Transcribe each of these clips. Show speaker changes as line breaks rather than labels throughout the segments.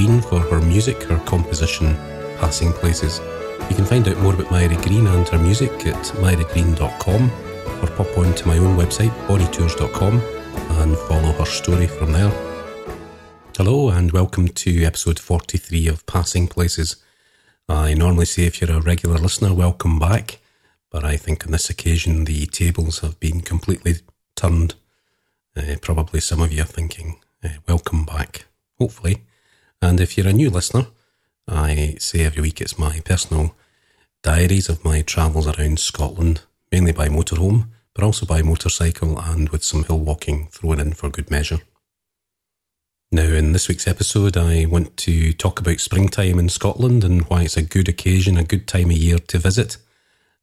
Green for her music, her composition, Passing Places. You can find out more about Myra Green and her music at myragreen.com or pop on to my own website, bonnytours.com, and follow her story from there. Hello, and welcome to episode 43 of Passing Places. I normally say if you're a regular listener, welcome back, but I think on this occasion the tables have been completely turned. Uh, probably some of you are thinking, uh, welcome back, hopefully. And if you're a new listener, I say every week it's my personal diaries of my travels around Scotland, mainly by motorhome, but also by motorcycle and with some hill walking thrown in for good measure. Now, in this week's episode, I want to talk about springtime in Scotland and why it's a good occasion, a good time of year to visit.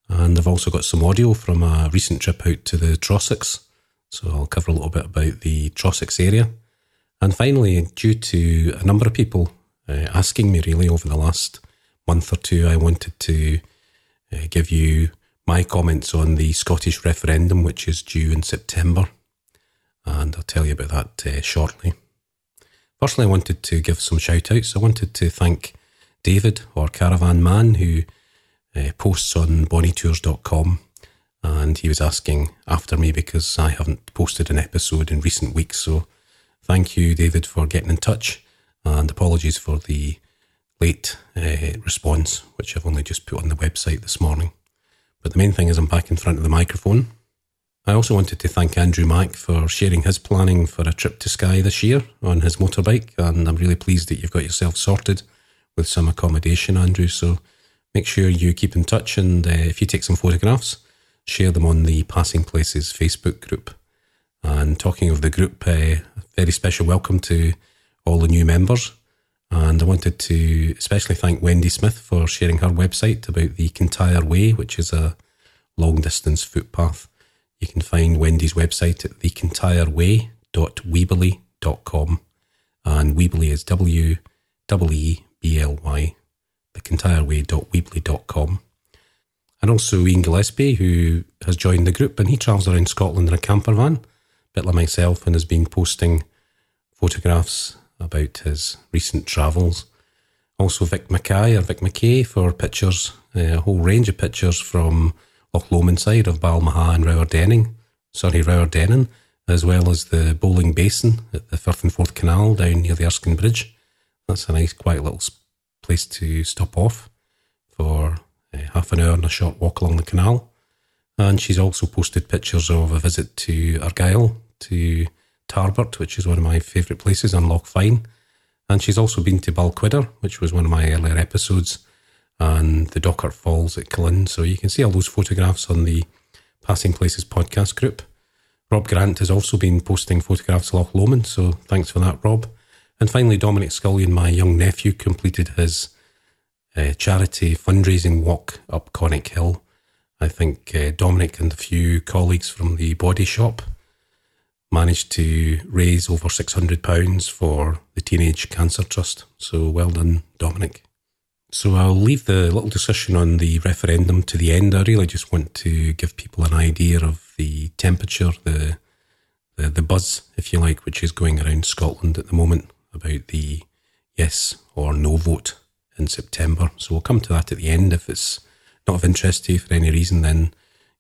And I've also got some audio from a recent trip out to the Trossachs. So I'll cover a little bit about the Trossachs area. And finally, due to a number of people uh, asking me really over the last month or two, I wanted to uh, give you my comments on the Scottish referendum, which is due in September. And I'll tell you about that uh, shortly. Firstly, I wanted to give some shout outs. I wanted to thank David or Caravan Man who uh, posts on bonnytours.com and he was asking after me because I haven't posted an episode in recent weeks. So thank you, David, for getting in touch and apologies for the late uh, response, which I've only just put on the website this morning. But the main thing is I'm back in front of the microphone I also wanted to thank Andrew Mack for sharing his planning for a trip to Skye this year on his motorbike, and I'm really pleased that you've got yourself sorted with some accommodation, Andrew. So make sure you keep in touch, and uh, if you take some photographs, share them on the Passing Places Facebook group. And talking of the group, uh, very special welcome to all the new members. And I wanted to especially thank Wendy Smith for sharing her website about the Kintyre Way, which is a long distance footpath you can find Wendy's website at thekintyreway.weebly.com. And Weebly is W E B L Y, thekintyreway.weebly.com. And also Ian Gillespie, who has joined the group and he travels around Scotland in a camper van, bit like myself, and has been posting photographs about his recent travels. Also Vic Mackay or Vic McKay for pictures, a whole range of pictures from Loch Lomond side of Balmaha and Rowerdenning, sorry, Rowardennan, as well as the Bowling Basin at the Firth and Forth Canal down near the Erskine Bridge. That's a nice, quiet little place to stop off for uh, half an hour and a short walk along the canal. And she's also posted pictures of a visit to Argyll, to Tarbert, which is one of my favourite places on Loch Fyne. And she's also been to Balquhidder, which was one of my earlier episodes and the Dochart Falls at Killin. So you can see all those photographs on the Passing Places podcast group. Rob Grant has also been posting photographs of Loch Lomond, so thanks for that, Rob. And finally, Dominic Scullion, my young nephew, completed his uh, charity fundraising walk up Conic Hill. I think uh, Dominic and a few colleagues from the body shop managed to raise over £600 for the Teenage Cancer Trust. So well done, Dominic. So I'll leave the little discussion on the referendum to the end. I really just want to give people an idea of the temperature, the the, the buzz, if you like, which is going around Scotland at the moment about the yes or no vote in September. So we'll come to that at the end. If it's not of interest to you for any reason, then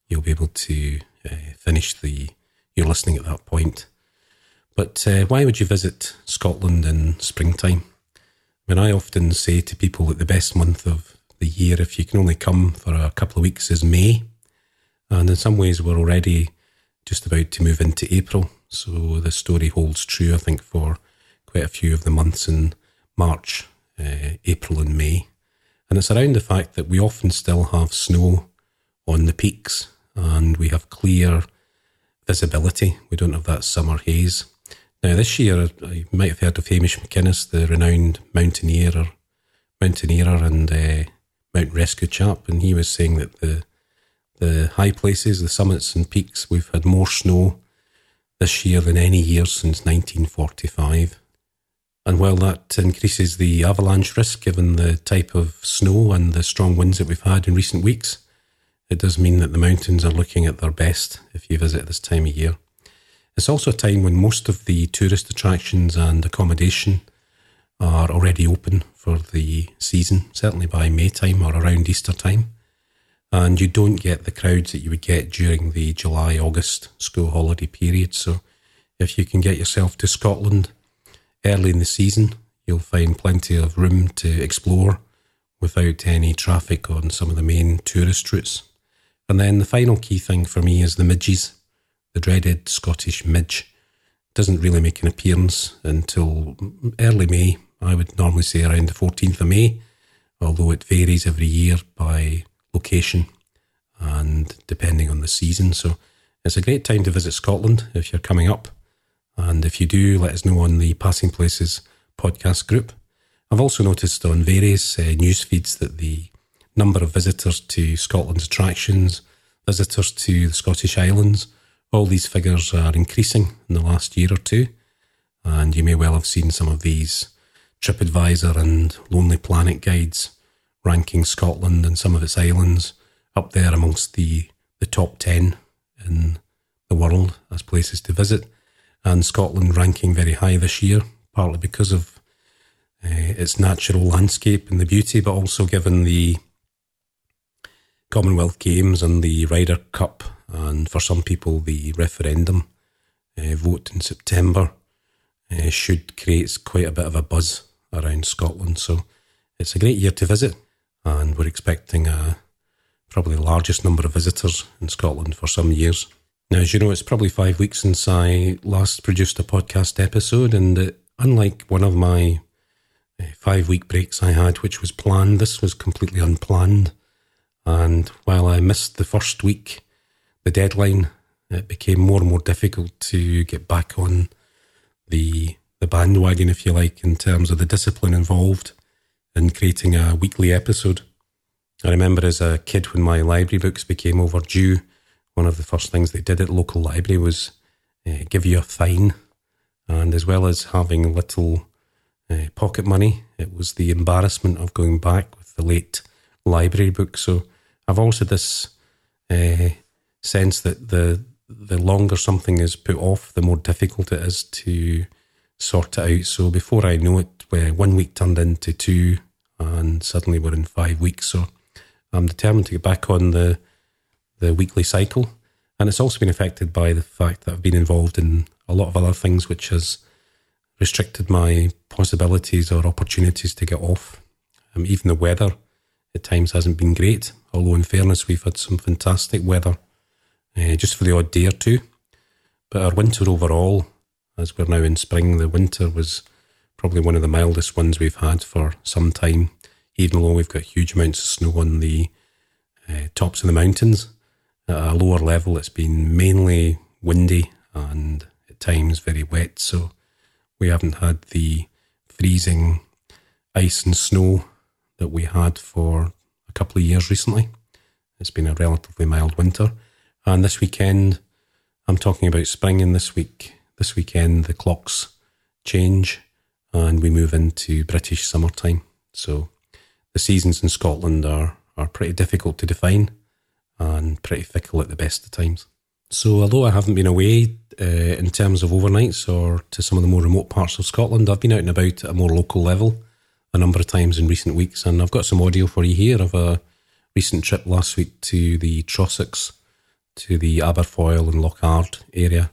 you'll be able to uh, finish the your listening at that point. But uh, why would you visit Scotland in springtime? I mean, I often say to people that the best month of the year, if you can only come for a couple of weeks, is May. And in some ways, we're already just about to move into April. So the story holds true, I think, for quite a few of the months in March, uh, April, and May. And it's around the fact that we often still have snow on the peaks and we have clear visibility. We don't have that summer haze. Now, this year, you might have heard of Hamish MacInnes, the renowned mountaineer, mountaineerer and uh, mountain rescue chap, and he was saying that the the high places, the summits and peaks, we've had more snow this year than any year since 1945. And while that increases the avalanche risk, given the type of snow and the strong winds that we've had in recent weeks, it does mean that the mountains are looking at their best if you visit this time of year. It's also a time when most of the tourist attractions and accommodation are already open for the season, certainly by May time or around Easter time. And you don't get the crowds that you would get during the July August school holiday period. So if you can get yourself to Scotland early in the season, you'll find plenty of room to explore without any traffic on some of the main tourist routes. And then the final key thing for me is the midges. The dreaded Scottish midge doesn't really make an appearance until early May. I would normally say around the 14th of May, although it varies every year by location and depending on the season. So it's a great time to visit Scotland if you're coming up. And if you do, let us know on the Passing Places podcast group. I've also noticed on various uh, news feeds that the number of visitors to Scotland's attractions, visitors to the Scottish Islands, all these figures are increasing in the last year or two. And you may well have seen some of these TripAdvisor and Lonely Planet guides ranking Scotland and some of its islands up there amongst the, the top 10 in the world as places to visit. And Scotland ranking very high this year, partly because of uh, its natural landscape and the beauty, but also given the Commonwealth Games and the Ryder Cup, and for some people, the referendum uh, vote in September uh, should create quite a bit of a buzz around Scotland. So it's a great year to visit, and we're expecting a probably the largest number of visitors in Scotland for some years. Now, as you know, it's probably five weeks since I last produced a podcast episode, and uh, unlike one of my uh, five week breaks I had, which was planned, this was completely unplanned. And while I missed the first week, the deadline, it became more and more difficult to get back on the the bandwagon, if you like, in terms of the discipline involved in creating a weekly episode. I remember as a kid when my library books became overdue, one of the first things they did at local library was uh, give you a fine. And as well as having little uh, pocket money, it was the embarrassment of going back with the late library book. So I've also this uh, sense that the the longer something is put off, the more difficult it is to sort it out. So before I know it, one week turned into two, and suddenly we're in five weeks. So I'm determined to get back on the the weekly cycle, and it's also been affected by the fact that I've been involved in a lot of other things, which has restricted my possibilities or opportunities to get off. Um, even the weather at times hasn't been great. Although, in fairness, we've had some fantastic weather uh, just for the odd day or two. But our winter overall, as we're now in spring, the winter was probably one of the mildest ones we've had for some time, even though we've got huge amounts of snow on the uh, tops of the mountains. At a lower level, it's been mainly windy and at times very wet, so we haven't had the freezing ice and snow that we had for a couple of years recently. It's been a relatively mild winter. And this weekend, I'm talking about spring, and this week, this weekend, the clocks change and we move into British summertime. So the seasons in Scotland are, are pretty difficult to define and pretty fickle at the best of times. So, although I haven't been away uh, in terms of overnights or to some of the more remote parts of Scotland, I've been out and about at a more local level a number of times in recent weeks, and I've got some audio for you here of a recent trip last week to the Trossachs, to the Aberfoyle and Loch Ard area.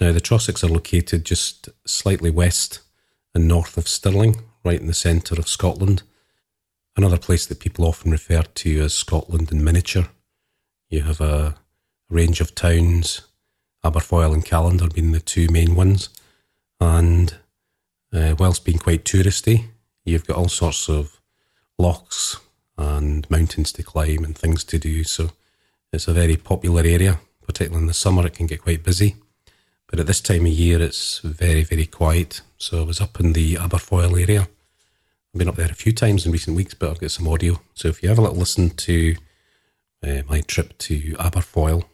Now, the Trossachs are located just slightly west and north of Stirling, right in the centre of Scotland. Another place that people often refer to as Scotland in miniature. You have a range of towns, Aberfoyle and Callander being the two main ones. And uh, whilst being quite touristy, you've got all sorts of lochs and mountains to climb and things to do. So it's a very popular area, particularly in the summer, it can get quite busy. But at this time of year, it's very, very quiet. So I was up in the Aberfoyle area. I've been up there a few times in recent weeks, but I've got some audio. So if you have a little listen to uh, my trip to Aberfoyle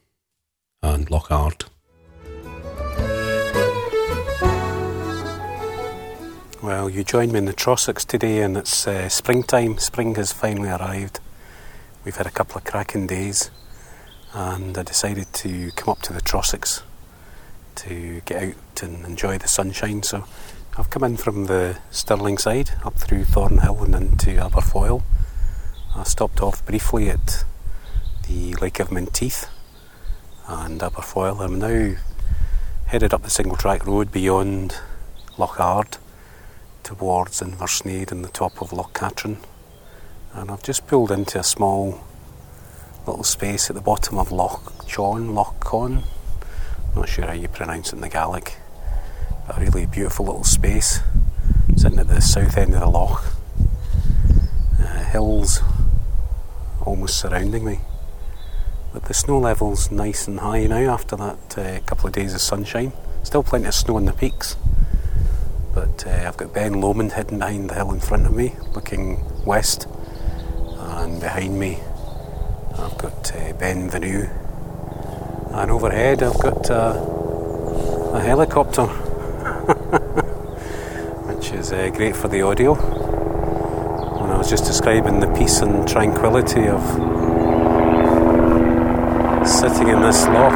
and Lochard. You join me in the Trossachs today, and it's uh, springtime. Spring has finally arrived. We've had a couple of cracking days, and I decided to come up to the Trossachs to get out and enjoy the sunshine. So I've come in from the Stirling side, up through Thornhill and into Aberfoyle. I stopped off briefly at the Lake of Menteith and Aberfoyle. I'm now headed up the single track road beyond Loch Ard towards Inversnaid and the top of Loch Katrine. And I've just pulled into a small little space at the bottom of Loch Chon, Loch Con. Not sure how you pronounce it in the Gaelic, but a really beautiful little space sitting at the south end of the loch. Uh, hills almost surrounding me. But the snow level's nice and high now after that uh, couple of days of sunshine. Still plenty of snow on the peaks. But uh, I've got Ben Lomond hidden behind the hill in front of me, looking west. And behind me, I've got uh, Ben Venue. And overhead, I've got uh, a helicopter, which is uh, great for the audio. When I was just describing the peace and tranquility of sitting in this loch.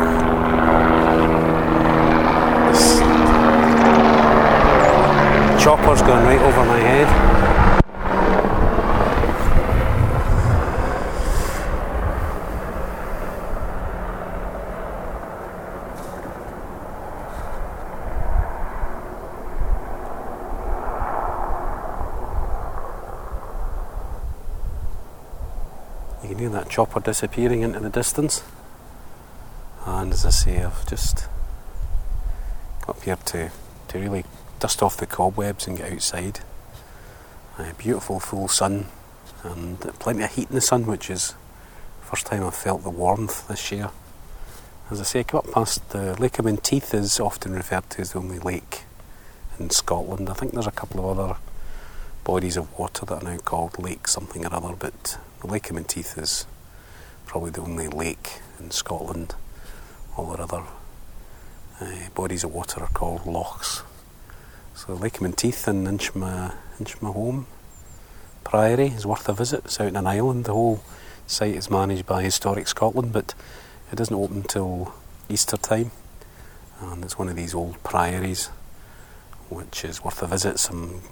This chopper's going right over my head. You can hear that chopper disappearing into the distance. And as I say, I've just got up here to, to really dust off the cobwebs and get outside. A beautiful full sun and plenty of heat in the sun, which is the first time I've felt the warmth this year. As I say, I come up past the Lake of Menteith is often referred to as the only lake in Scotland. I think there's a couple of other bodies of water that are now called Lake something or other, but the Lake of Menteith is probably the only lake in Scotland all our other uh, bodies of water are called lochs. So Lake Menteith and Inchma, Inchmahome Priory is worth a visit. It's out in an island. The whole site is managed by Historic Scotland, but it doesn't open until Easter time. And it's one of these old priories, which is worth a visit. Some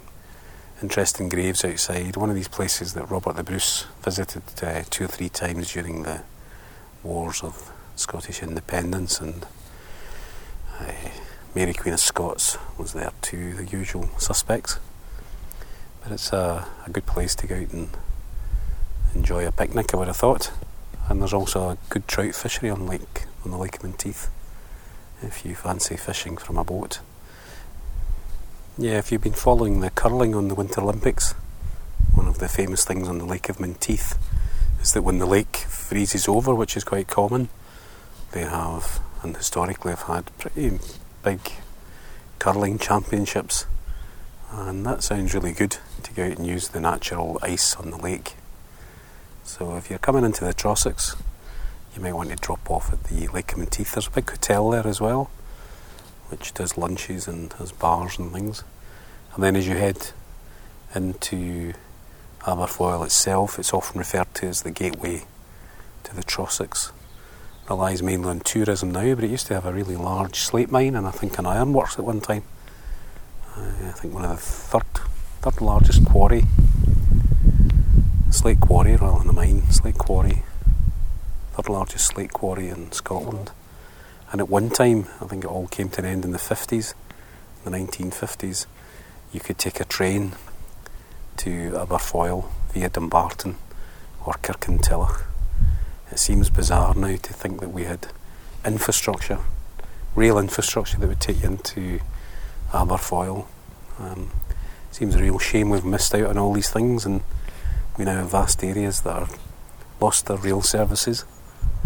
interesting graves outside. One of these places that Robert the Bruce visited uh, two or three times during the wars of Scottish independence, and uh, Mary Queen of Scots was there too, the usual suspects. But it's a, a good place to go out and enjoy a picnic, I would have thought. And there's also a good trout fishery on Lake on the Lake of Menteith, if you fancy fishing from a boat. Yeah, if you've been following the curling on the Winter Olympics, one of the famous things on the Lake of Menteith is that when the lake freezes over, which is quite common, they have, and historically have had pretty big curling championships. And that sounds really good to go out and use the natural ice on the lake. So if you're coming into the Trossachs, you might want to drop off at the Lake of Menteith. There's a big hotel there as well, which does lunches and has bars and things. And then as you head into Aberfoyle itself, it's often referred to as the gateway to the Trossachs It relies mainly on tourism now, but it used to have a really large slate mine and I think an ironworks at one time. Uh, I think one of the third third largest quarry, slate quarry rather than a mine, slate quarry, third largest slate quarry in Scotland. And at one time, I think it all came to an end in the 50s, the 1950s, you could take a train to Aberfoyle via Dumbarton or Kirkintilloch it seems bizarre now to think that we had infrastructure, real infrastructure that would take you into Aberfoyle. Um, it seems a real shame we've missed out on all these things, and we now have vast areas that are lost their rail services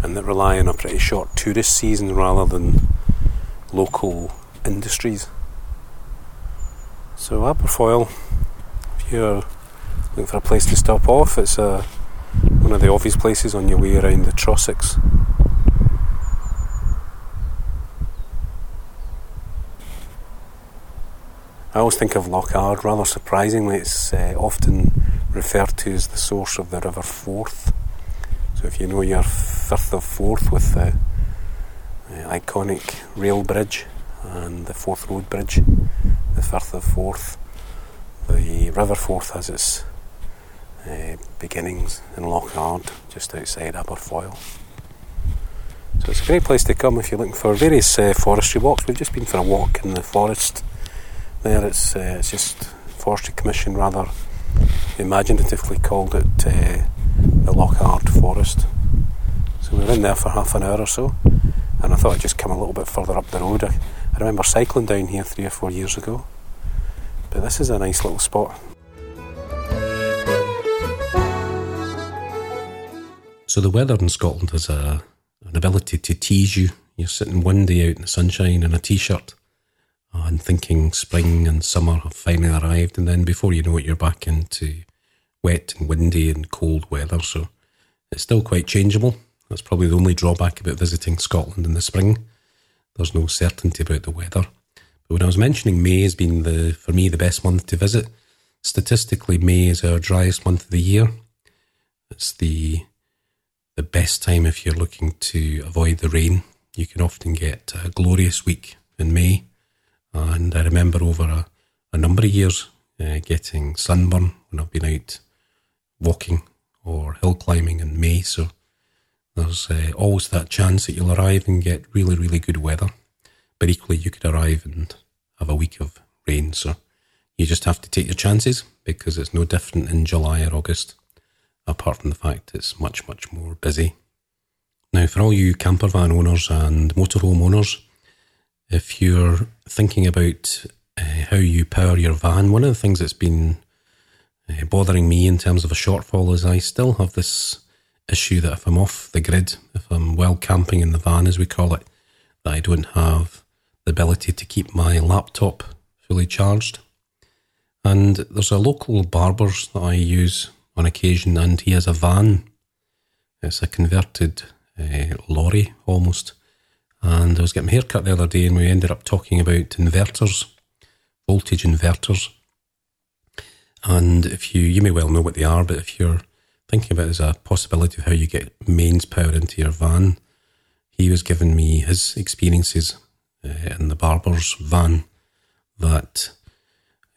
and that rely on a pretty short tourist season rather than local industries. So Aberfoyle, if you're looking for a place to stop off, it's a one of the obvious places on your way around the Trossachs. I always think of Loch Ard, rather surprisingly, it's uh, often referred to as the source of the River Forth. So if you know your Firth of Forth with the uh, iconic rail bridge and the Forth Road Bridge, the Firth of Forth. The River Forth has its uh, beginnings in Lochard, just outside Aberfoyle. So it's a great place to come if you're looking for various uh, forestry walks. We've just been for a walk in the forest there. It's uh, it's just Forestry Commission rather imaginatively called it uh, the Lochard Forest. So we were in there for half an hour or so, and I thought I'd just come a little bit further up the road. I, I remember cycling down here three or four years ago, but this is a nice little spot. So the weather in Scotland has a an ability to tease you. You're sitting one day out in the sunshine in a t-shirt and thinking spring and summer have finally arrived, and then before you know it, you're back into wet and windy and cold weather. So it's still quite changeable. That's probably the only drawback about visiting Scotland in the spring. There's no certainty about the weather. But when I was mentioning May as being the for me the best month to visit, statistically May is our driest month of the year. It's the the best time if you're looking to avoid the rain. You can often get a glorious week in May. And I remember over a, a number of years uh, getting sunburn when I've been out walking or hill climbing in May. So there's uh, always that chance that you'll arrive and get really, really good weather. But equally, you could arrive and have a week of rain. So you just have to take your chances because it's no different in July or August apart from the fact it's much, much more busy. Now, for all you camper van owners and motorhome owners, if you're thinking about uh, how you power your van, one of the things that's been uh, bothering me in terms of a shortfall is I still have this issue that if I'm off the grid, if I'm well camping in the van, as we call it, that I don't have the ability to keep my laptop fully charged. And there's a local barber's that I use on occasion, and he has a van. It's a converted uh, lorry almost. And I was getting my hair cut the other day, and we ended up talking about inverters, voltage inverters. And if you, you may well know what they are, but if you're thinking about it as a possibility of how you get mains power into your van, he was giving me his experiences uh, in the barber's van that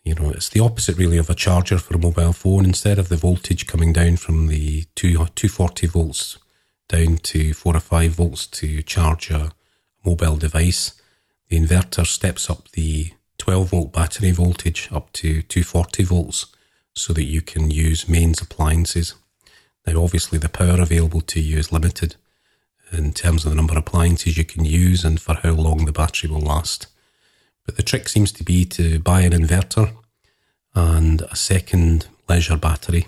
you know, it's the opposite really of a charger for a mobile phone. Instead of the voltage coming down from the two, 240 volts down to four or five volts to charge a mobile device, the inverter steps up the 12 volt battery voltage up to 240 volts so that you can use mains appliances. Now, obviously, the power available to you is limited in terms of the number of appliances you can use and for how long the battery will last. But the trick seems to be to buy an inverter and a second leisure battery.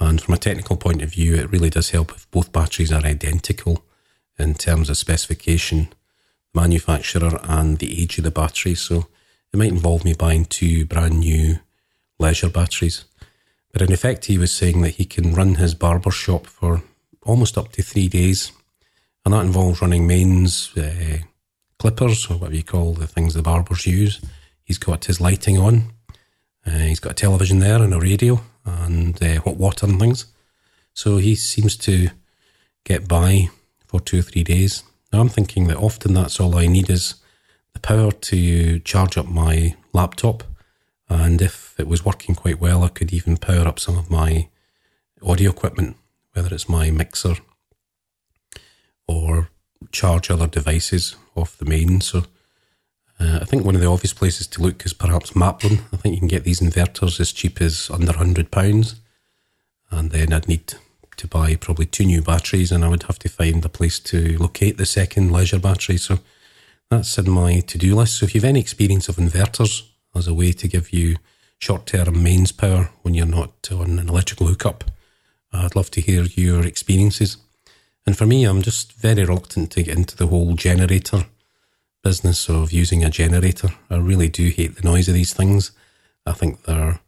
And from a technical point of view, it really does help if both batteries are identical in terms of specification, manufacturer, and the age of the battery. So it might involve me buying two brand new leisure batteries. But in effect, he was saying that he can run his barber shop for almost up to three days. And that involves running mains, uh, clippers, or whatever you call the things the barbers use. He's got his lighting on. Uh, he's got a television there and a radio and uh, hot water and things. So he seems to get by for two or three days. Now I'm thinking that often that's all I need is the power to charge up my laptop. And if it was working quite well, I could even power up some of my audio equipment, whether it's my mixer or charge other devices off the main. So uh, I think one of the obvious places to look is perhaps Maplin. I think you can get these inverters as cheap as under £100. And then I'd need to buy probably two new batteries, and I would have to find a place to locate the second leisure battery. So that's in my to do list. So if you've any experience of inverters as a way to give you short term mains power when you're not on an electrical hookup, I'd love to hear your experiences. And for me, I'm just very reluctant to get into the whole generator business of using a generator. I really do hate the noise of these things. I think they're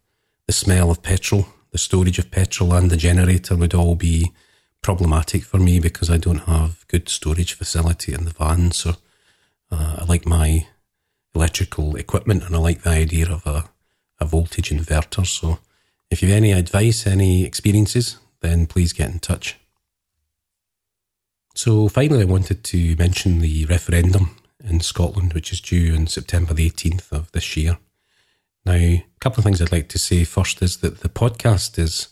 the smell of petrol, the storage of petrol, and the generator would all be problematic for me because I don't have good storage facility in the van. So uh, I like my electrical equipment and I like the idea of a, a voltage inverter. So if you have any advice, any experiences, then please get in touch. So finally, I wanted to mention the referendum in Scotland, which is due on September the 18th of this year. Now, a couple of things I'd like to say first is that the podcast is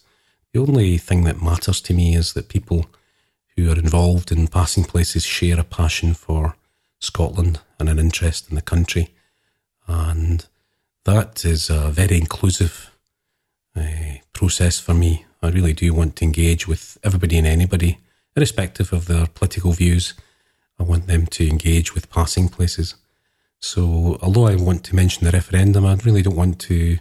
the only thing that matters to me is that people who are involved in passing places share a passion for Scotland and an interest in the country. And that is a very inclusive uh, process for me. I really do want to engage with everybody and anybody, irrespective of their political views. I want them to engage with passing places. So, although I want to mention the referendum, I really don't want to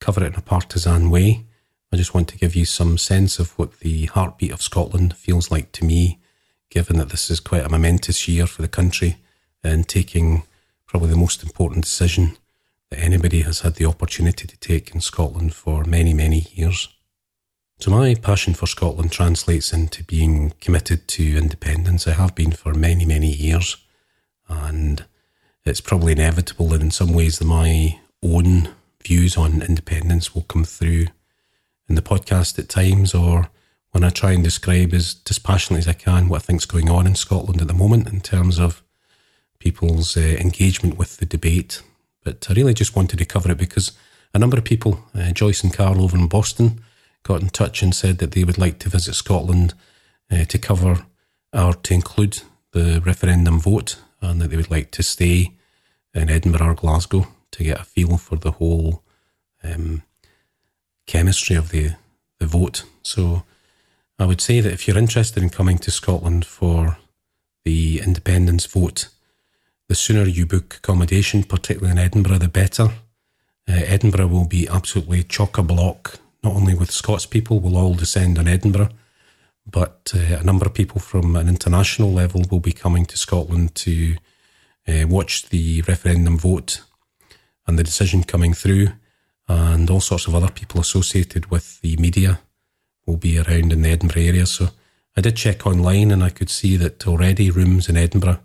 cover it in a partisan way. I just want to give you some sense of what the heartbeat of Scotland feels like to me, given that this is quite a momentous year for the country and taking probably the most important decision that anybody has had the opportunity to take in Scotland for many, many years. So, my passion for Scotland translates into being committed to independence. I have been for many, many years. And it's probably inevitable that in some ways my own views on independence will come through in the podcast at times or when I try and describe as dispassionately as I can what I think's going on in Scotland at the moment in terms of people's uh, engagement with the debate. But I really just wanted to cover it because a number of people, uh, Joyce and Carl over in Boston, got in touch and said that they would like to visit Scotland uh, to cover or to include the referendum vote and that they would like to stay in Edinburgh or Glasgow to get a feel for the whole um, chemistry of the, the vote. So I would say that if you're interested in coming to Scotland for the independence vote, the sooner you book accommodation, particularly in Edinburgh, the better. Uh, Edinburgh will be absolutely chock a block, not only with Scots people, will all descend on Edinburgh, but uh, a number of people from an international level will be coming to Scotland to uh, watched the referendum vote and the decision coming through, and all sorts of other people associated with the media will be around in the Edinburgh area. So I did check online and I could see that already rooms in Edinburgh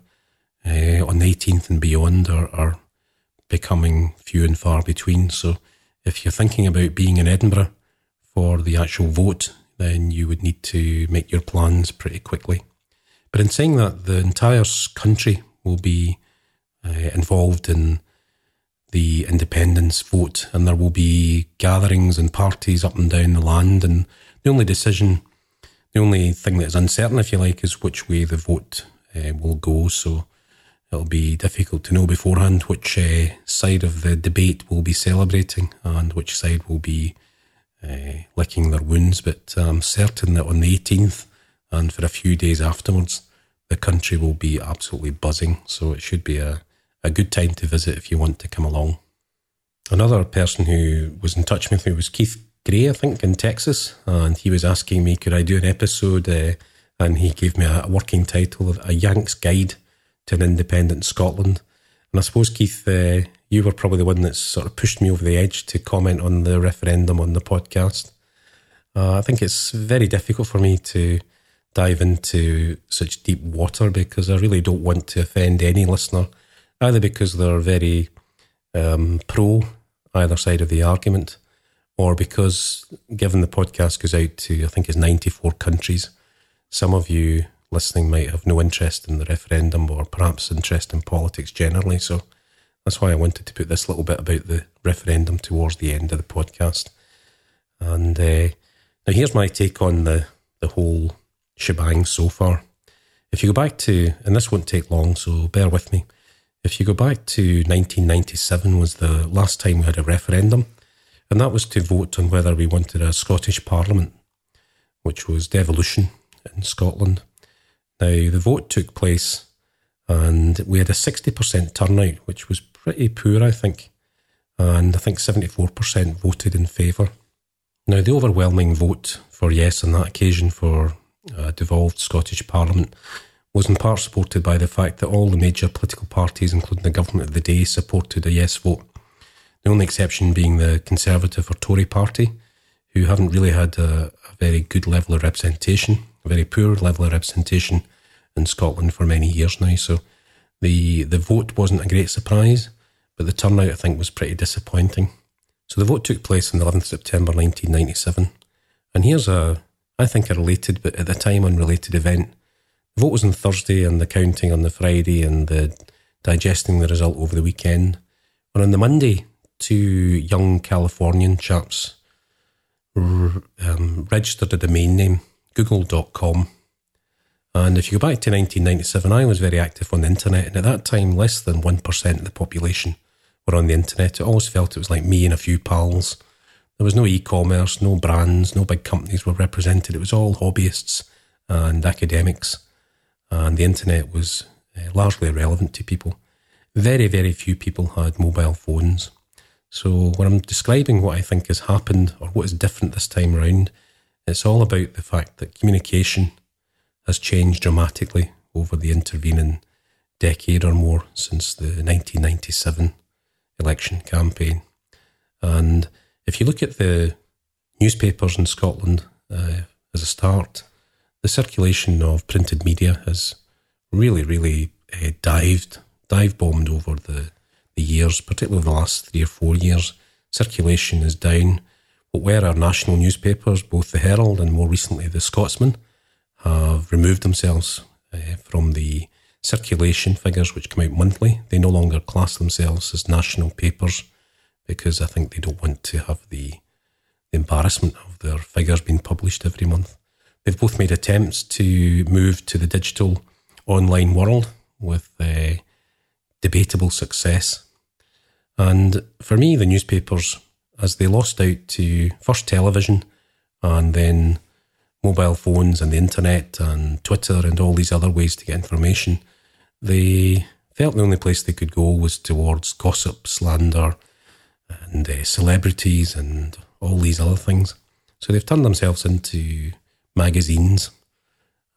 uh, on the 18th and beyond are, are becoming few and far between. So if you're thinking about being in Edinburgh for the actual vote, then you would need to make your plans pretty quickly. But in saying that, the entire country will be uh, involved in the independence vote, and there will be gatherings and parties up and down the land. And the only decision, the only thing that is uncertain, if you like, is which way the vote uh, will go. So it'll be difficult to know beforehand which uh, side of the debate will be celebrating and which side will be uh, licking their wounds. But I'm certain that on the 18th and for a few days afterwards, the country will be absolutely buzzing. So it should be a a good time to visit if you want to come along. Another person who was in touch with me was Keith Gray, I think, in Texas, and he was asking me could I do an episode, uh, and he gave me a, working title of A Yanks Guide to an Independent Scotland. And I suppose, Keith, uh, you were probably the one that sort of pushed me over the edge to comment on the referendum on the podcast. Uh, I think it's very difficult for me to dive into such deep water because I really don't want to offend any listener either because they're very um, pro either side of the argument, or because, given the podcast goes out to, I think it's 94 countries, some of you listening might have no interest in the referendum or perhaps interest in politics generally. So that's why I wanted to put this little bit about the referendum towards the end of the podcast. And uh, now here's my take on the, the whole shebang so far. If you go back to, and this won't take long, so bear with me. If you go back to 1997 was the last time we had a referendum, and that was to vote on whether we wanted a Scottish Parliament, which was devolution in Scotland. Now, the vote took place and we had a 60% turnout, which was pretty poor, I think. And I think 74% voted in favour. Now, the overwhelming vote for yes on that occasion for a devolved Scottish Parliament was in part supported by the fact that all the major political parties, including the government of the day, supported a yes vote. The only exception being the Conservative or Tory party, who haven't really had a, a very good level of representation, a very poor level of representation in Scotland for many years now. So the the vote wasn't a great surprise, but the turnout I think was pretty disappointing. So the vote took place on the 11th September 1997, and here's a I think a related but at the time unrelated event the vote was on Thursday and the counting on the Friday and the digesting the result over the weekend. And on the Monday, two young Californian chaps um, registered a domain name, google.com. And if you go back to 1997, I was very active on the internet. And at that time, less than 1% of the population were on the internet. It always felt it was like me and a few pals. There was no e commerce, no brands, no big companies were represented. It was all hobbyists and academics. And the internet was uh, largely irrelevant to people. Very, very few people had mobile phones. So when I'm describing what I think has happened or what is different this time around, it's all about the fact that communication has changed dramatically over the intervening decade or more since the 1997 election campaign. And if you look at the newspapers in Scotland uh, as a start, the circulation of printed media has really, really uh, dived, dive bombed over the the years, particularly the last three or four years, circulation is down. But where our national newspapers, both the Herald and more recently the Scotsman, have removed themselves uh, from the circulation figures which come out monthly, they no longer class themselves as national papers because I think they don't want to have the, the embarrassment of their figures being published every month. They've both made attempts to move to the digital online world with uh, debatable success. And for me, the newspapers, as they lost out to first television and then mobile phones and the internet and Twitter and all these other ways to get information, they felt the only place they could go was towards gossip, slander, and uh, celebrities and all these other things. So they've turned themselves into magazines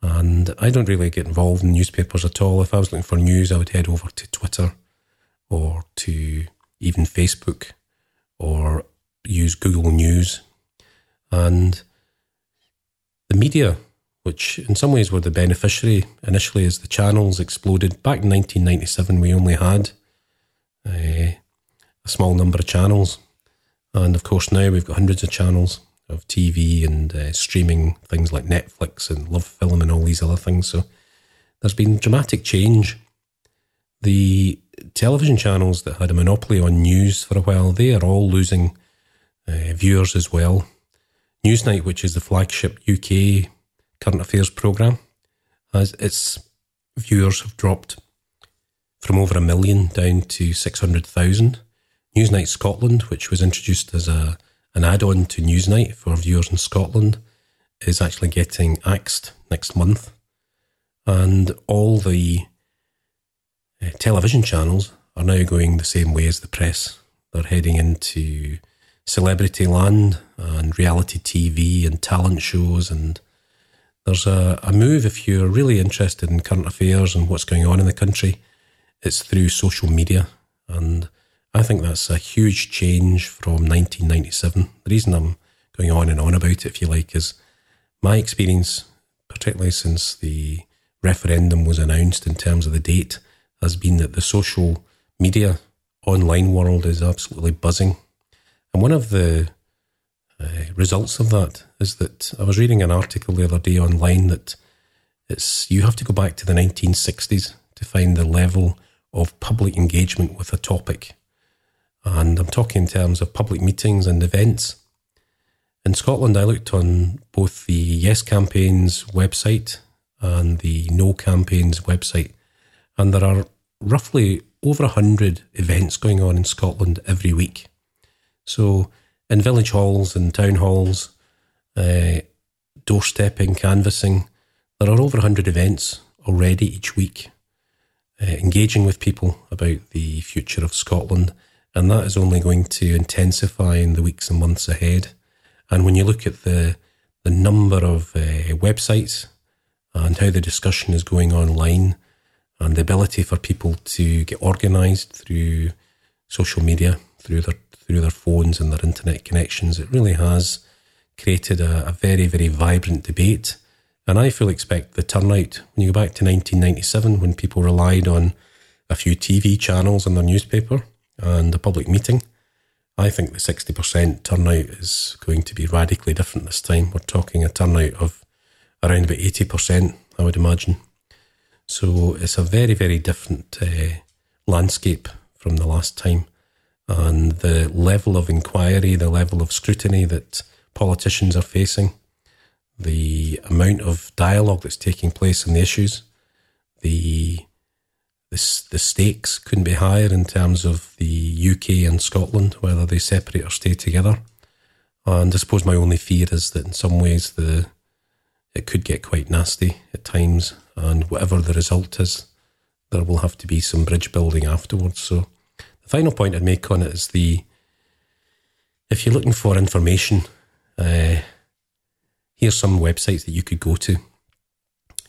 and I don't really get involved in newspapers at all. If I was looking for news, I would head over to Twitter or to even Facebook or use Google News. And the media, which in some ways were the beneficiary initially as the channels exploded, back in 1997, we only had uh, a small number of channels. And of course, now we've got hundreds of channels of TV and uh, streaming things like Netflix and LoveFilm and all these other things. So there's been dramatic change. The television channels that had a monopoly on news for a while, they are all losing uh, viewers as well. Newsnight, which is the flagship UK current affairs programme, has its viewers have dropped from over a million down to 600,000. Newsnight Scotland, which was introduced as a an add on to Newsnight for viewers in Scotland is actually getting axed next month. And all the uh, television channels are now going the same way as the press. They're heading into celebrity land and reality TV and talent shows. And there's a, a move if you're really interested in current affairs and what's going on in the country, it's through social media. And I think that's a huge change from 1997. The reason I'm going on and on about it, if you like, is my experience, particularly since the referendum was announced in terms of the date, has been that the social media online world is absolutely buzzing. And one of the uh, results of that is that I was reading an article the other day online that it's you have to go back to the 1960s to find the level of public engagement with a topic and I'm talking in terms of public meetings and events. In Scotland, I looked on both the Yes Campaign's website and the No Campaign's website, and there are roughly over 100 events going on in Scotland every week. So, in village halls and town halls, uh, doorstepping, canvassing, there are over 100 events already each week, uh, engaging with people about the future of Scotland and that is only going to intensify in the weeks and months ahead. And when you look at the the number of uh, websites and how the discussion is going online, and the ability for people to get organised through social media, through their through their phones and their internet connections, it really has created a, a very very vibrant debate. And I fully expect the turnout when you go back to 1997, when people relied on a few TV channels and their newspaper and a public meeting. I think the 60% turnout is going to be radically different this time. We're talking a turnout of around about 80%, I would imagine. So it's a very, very different uh, landscape from the last time. And the level of inquiry, the level of scrutiny that politicians are facing, the amount of dialogue that's taking place on the issues, the, the, the stakes couldn't be higher in terms of the UK and Scotland, whether they separate or stay together. And I suppose my only fear is that in some ways the it could get quite nasty at times, and whatever the result is, there will have to be some bridge building afterwards. So the final point I'd make on it is the if you're looking for information, uh, here's some websites that you could go to.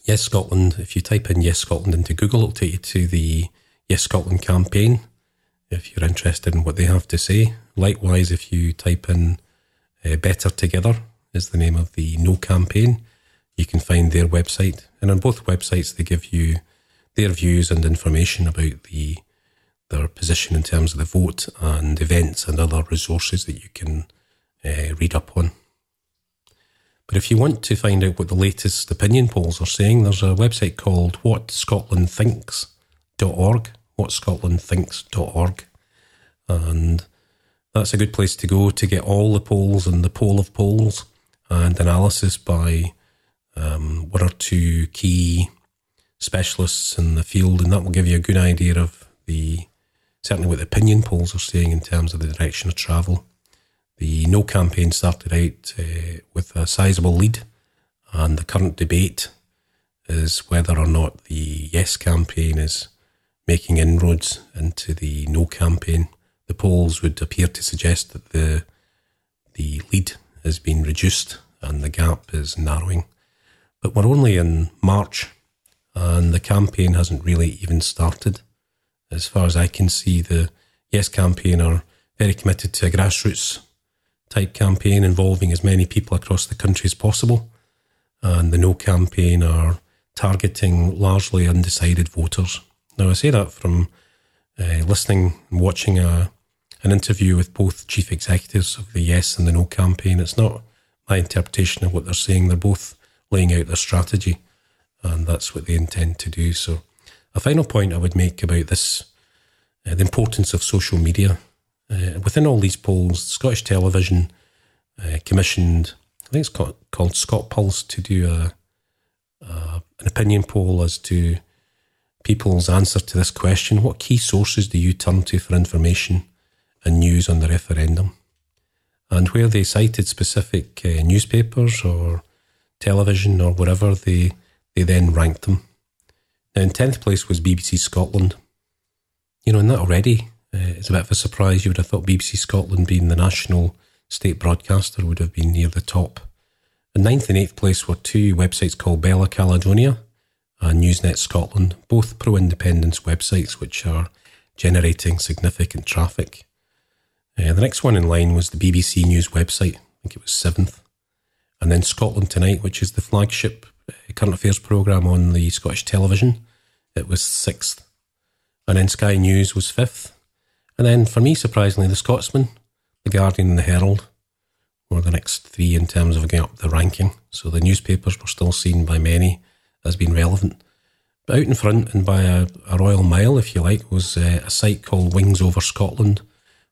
Yes Scotland, if you type in Yes Scotland into Google, it'll take you to the Yes Scotland campaign if you're interested in what they have to say. Likewise, if you type in uh, Better Together is the name of the No campaign, you can find their website. And on both websites, they give you their views and information about the their position in terms of the vote and events and other resources that you can uh, read up on. But if you want to find out what the latest opinion polls are saying, there's a website called whatscotlandthinks.org, whatscotlandthinks.org. And that's a good place to go to get all the polls and the poll of polls and analysis by um, one or two key specialists in the field, and that will give you a good idea of the certainly what the opinion polls are saying in terms of the direction of travel. The No campaign started out uh, with a sizable lead, and the current debate is whether or not the Yes campaign is making inroads into the No campaign. The polls would appear to suggest that the the lead has been reduced and the gap is narrowing. But we're only in March and the campaign hasn't really even started. As far as I can see, the Yes campaign are very committed to a grassroots type campaign involving as many people across the country as possible. And the No campaign are targeting largely undecided voters. Now, I say that from uh, listening and watching a, an interview with both chief executives of the Yes and the No campaign. It's not my interpretation of what they're saying. They're both laying out their strategy, and that's what they intend to do. So, a final point I would make about this uh, the importance of social media. Uh, within all these polls, Scottish Television uh, commissioned, I think it's called, called ScotPulse, to do a, a, an opinion poll as to people's answer to this question What key sources do you turn to for information and news on the referendum? And where they cited specific uh, newspapers or television or whatever, they, they then ranked them. In 10th place was BBC Scotland. You know, and that already uh, is a bit of a surprise. You would have thought BBC Scotland, being the national state broadcaster, would have been near the top. In ninth and eighth place were two websites called Bella Caledonia and Newsnet Scotland, both pro independence websites which are generating significant traffic. Uh, the next one in line was the BBC News website. I think it was seventh. And then Scotland Tonight, which is the flagship uh, current affairs programme on the Scottish television, it was sixth. And then Sky News was fifth. And then for me, surprisingly, the Scotsman, the Guardian, and the Herald were the next three in terms of getting up the ranking. So the newspapers were still seen by many as being relevant. But out in front and by a, a royal mile, if you like, was uh, a site called Wings Over Scotland,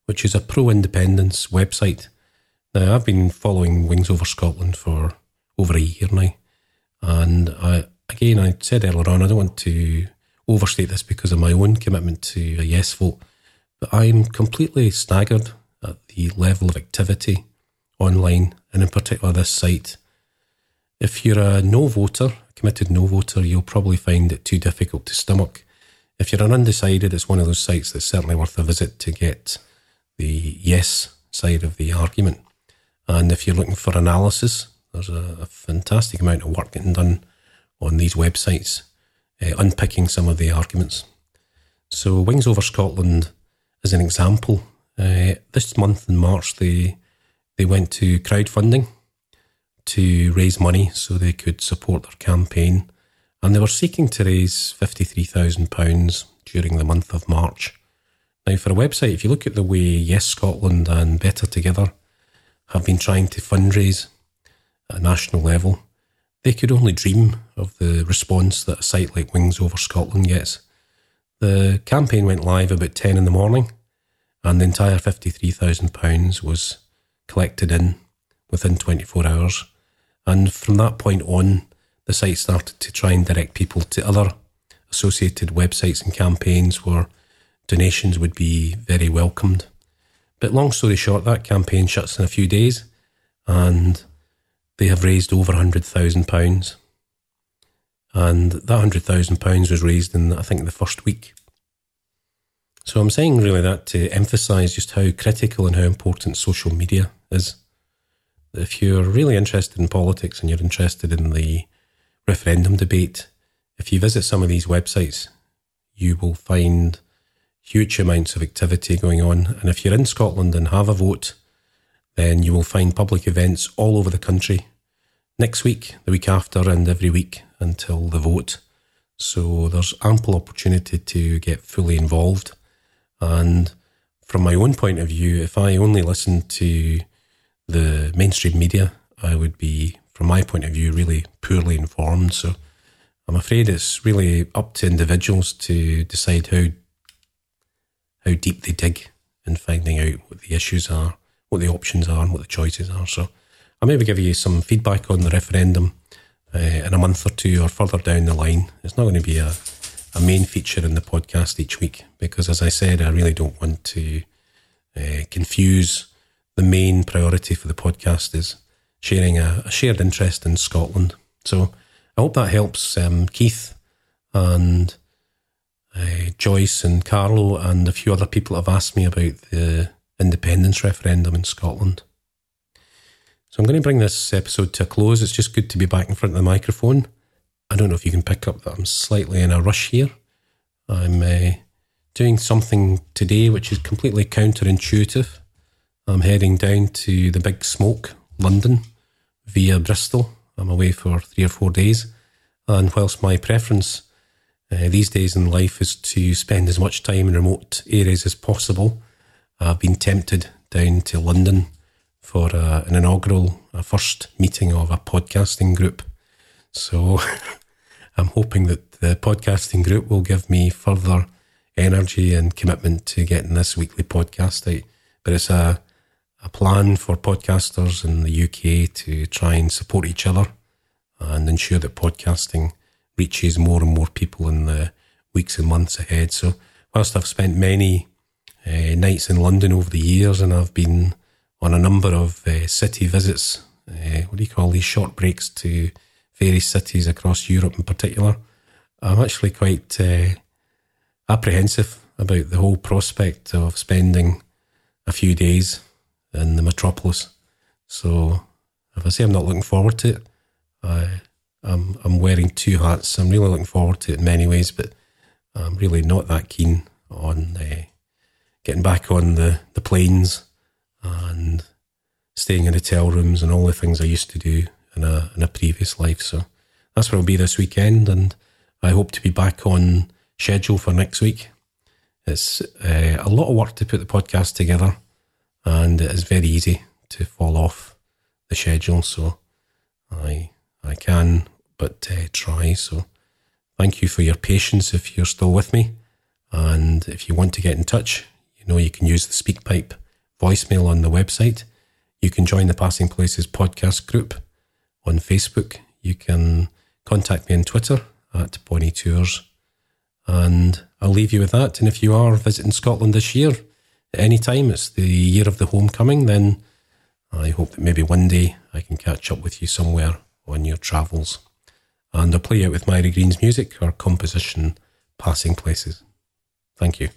which is a pro independence website now, I've been following Wings Over Scotland for over a year now. And I, again, I said earlier on, I don't want to overstate this because of my own commitment to a yes vote, but I'm completely staggered at the level of activity online, and in particular this site. If you're a no voter, a committed no voter, you'll probably find it too difficult to stomach. If you're an undecided, it's one of those sites that's certainly worth a visit to get the yes side of the argument. And if you're looking for analysis, there's a, a fantastic amount of work getting done on these websites, unpicking some of the arguments. So, Wings Over Scotland is an example. Uh, this month in March, they they went to crowdfunding to raise money so they could support their campaign, and they were seeking to raise fifty three thousand pounds during the month of March. Now, for a website, if you look at the way Yes Scotland and Better Together have been trying to fundraise at a national level, they could only dream of the response that a site like Wings Over Scotland gets. The campaign went live about 10 in the morning, and the entire £53,000 was collected in within 24 hours. And from that point on, the site started to try and direct people to other associated websites and campaigns where donations would be very welcomed. But long story short, that campaign shuts in a few days and they have raised over £100,000. And that £100,000 was raised in, I think, the first week. So I'm saying really that to emphasise just how critical and how important social media is. If you're really interested in politics and you're interested in the referendum debate, if you visit some of these websites, you will find huge amounts of activity going on. And if you're in Scotland and have a vote, then you will find public events all over the country next week, the week after, and every week until the vote. So there's ample opportunity to get fully involved. And from my own point of view, if I only listened to the mainstream media, I would be, from my point of view, really poorly informed. So I'm afraid it's really up to individuals to decide how how deep they dig in finding out what the issues are, what the options are, and what the choices are. So I'll maybe give you some feedback on the referendum uh, in a month or two or further down the line. It's not going to be a, a main feature in the podcast each week because, as I said, I really don't want to uh, confuse the main priority for the podcast is sharing a, a shared interest in Scotland. So I hope that helps um, Keith and uh, Joyce and Carlo and a few other people have asked me about the independence referendum in Scotland. So I'm going to bring this episode to a close. It's just good to be back in front of the microphone. I don't know if you can pick up that I'm slightly in a rush here. I'm uh, doing something today which is completely counterintuitive. I'm heading down to the Big Smoke, London, via Bristol. I'm away for three or four days. And whilst my preference uh, these days in life is to spend as much time in remote areas as possible, I've been tempted down to London for uh, an inaugural a first meeting of a podcasting group. So I'm hoping that the podcasting group will give me further energy and commitment to getting this weekly podcast out. But it's a a plan for podcasters in the UK to try and support each other and ensure that podcasting reaches more and more people in the weeks and months ahead. So, whilst I've spent many uh, nights in London over the years and I've been on a number of uh, city visits, uh, what do you call these short breaks to various cities across Europe in particular, I'm actually quite apprehensive about the whole prospect of spending a few days in the metropolis. So if I say I'm not looking forward to it, I, I'm, I'm wearing two hats. I'm really looking forward to it in many ways, but I'm really not that keen on uh, getting back on the, the planes and staying in hotel rooms and all the things I used to do in a, in a previous life. So that's where I'll be this weekend, and I hope to be back on schedule for next week. It's uh, a lot of work to put the podcast together and it is very easy to fall off the schedule. So I I can but uh, try. So thank you for your patience if you're still with me, and if you want to get in touch, you know you can use the SpeakPipe voicemail on the website. You can join the Passing Places podcast group on Facebook. You can contact me on Twitter at Bonnie Tours. And I'll leave you with that. And if you are visiting Scotland this year, at any time it's the year of the homecoming, then I hope that maybe one day I can catch up with you somewhere on your travels. And I'll play out with Myra Green's music, her composition, Passing Places. Thank you.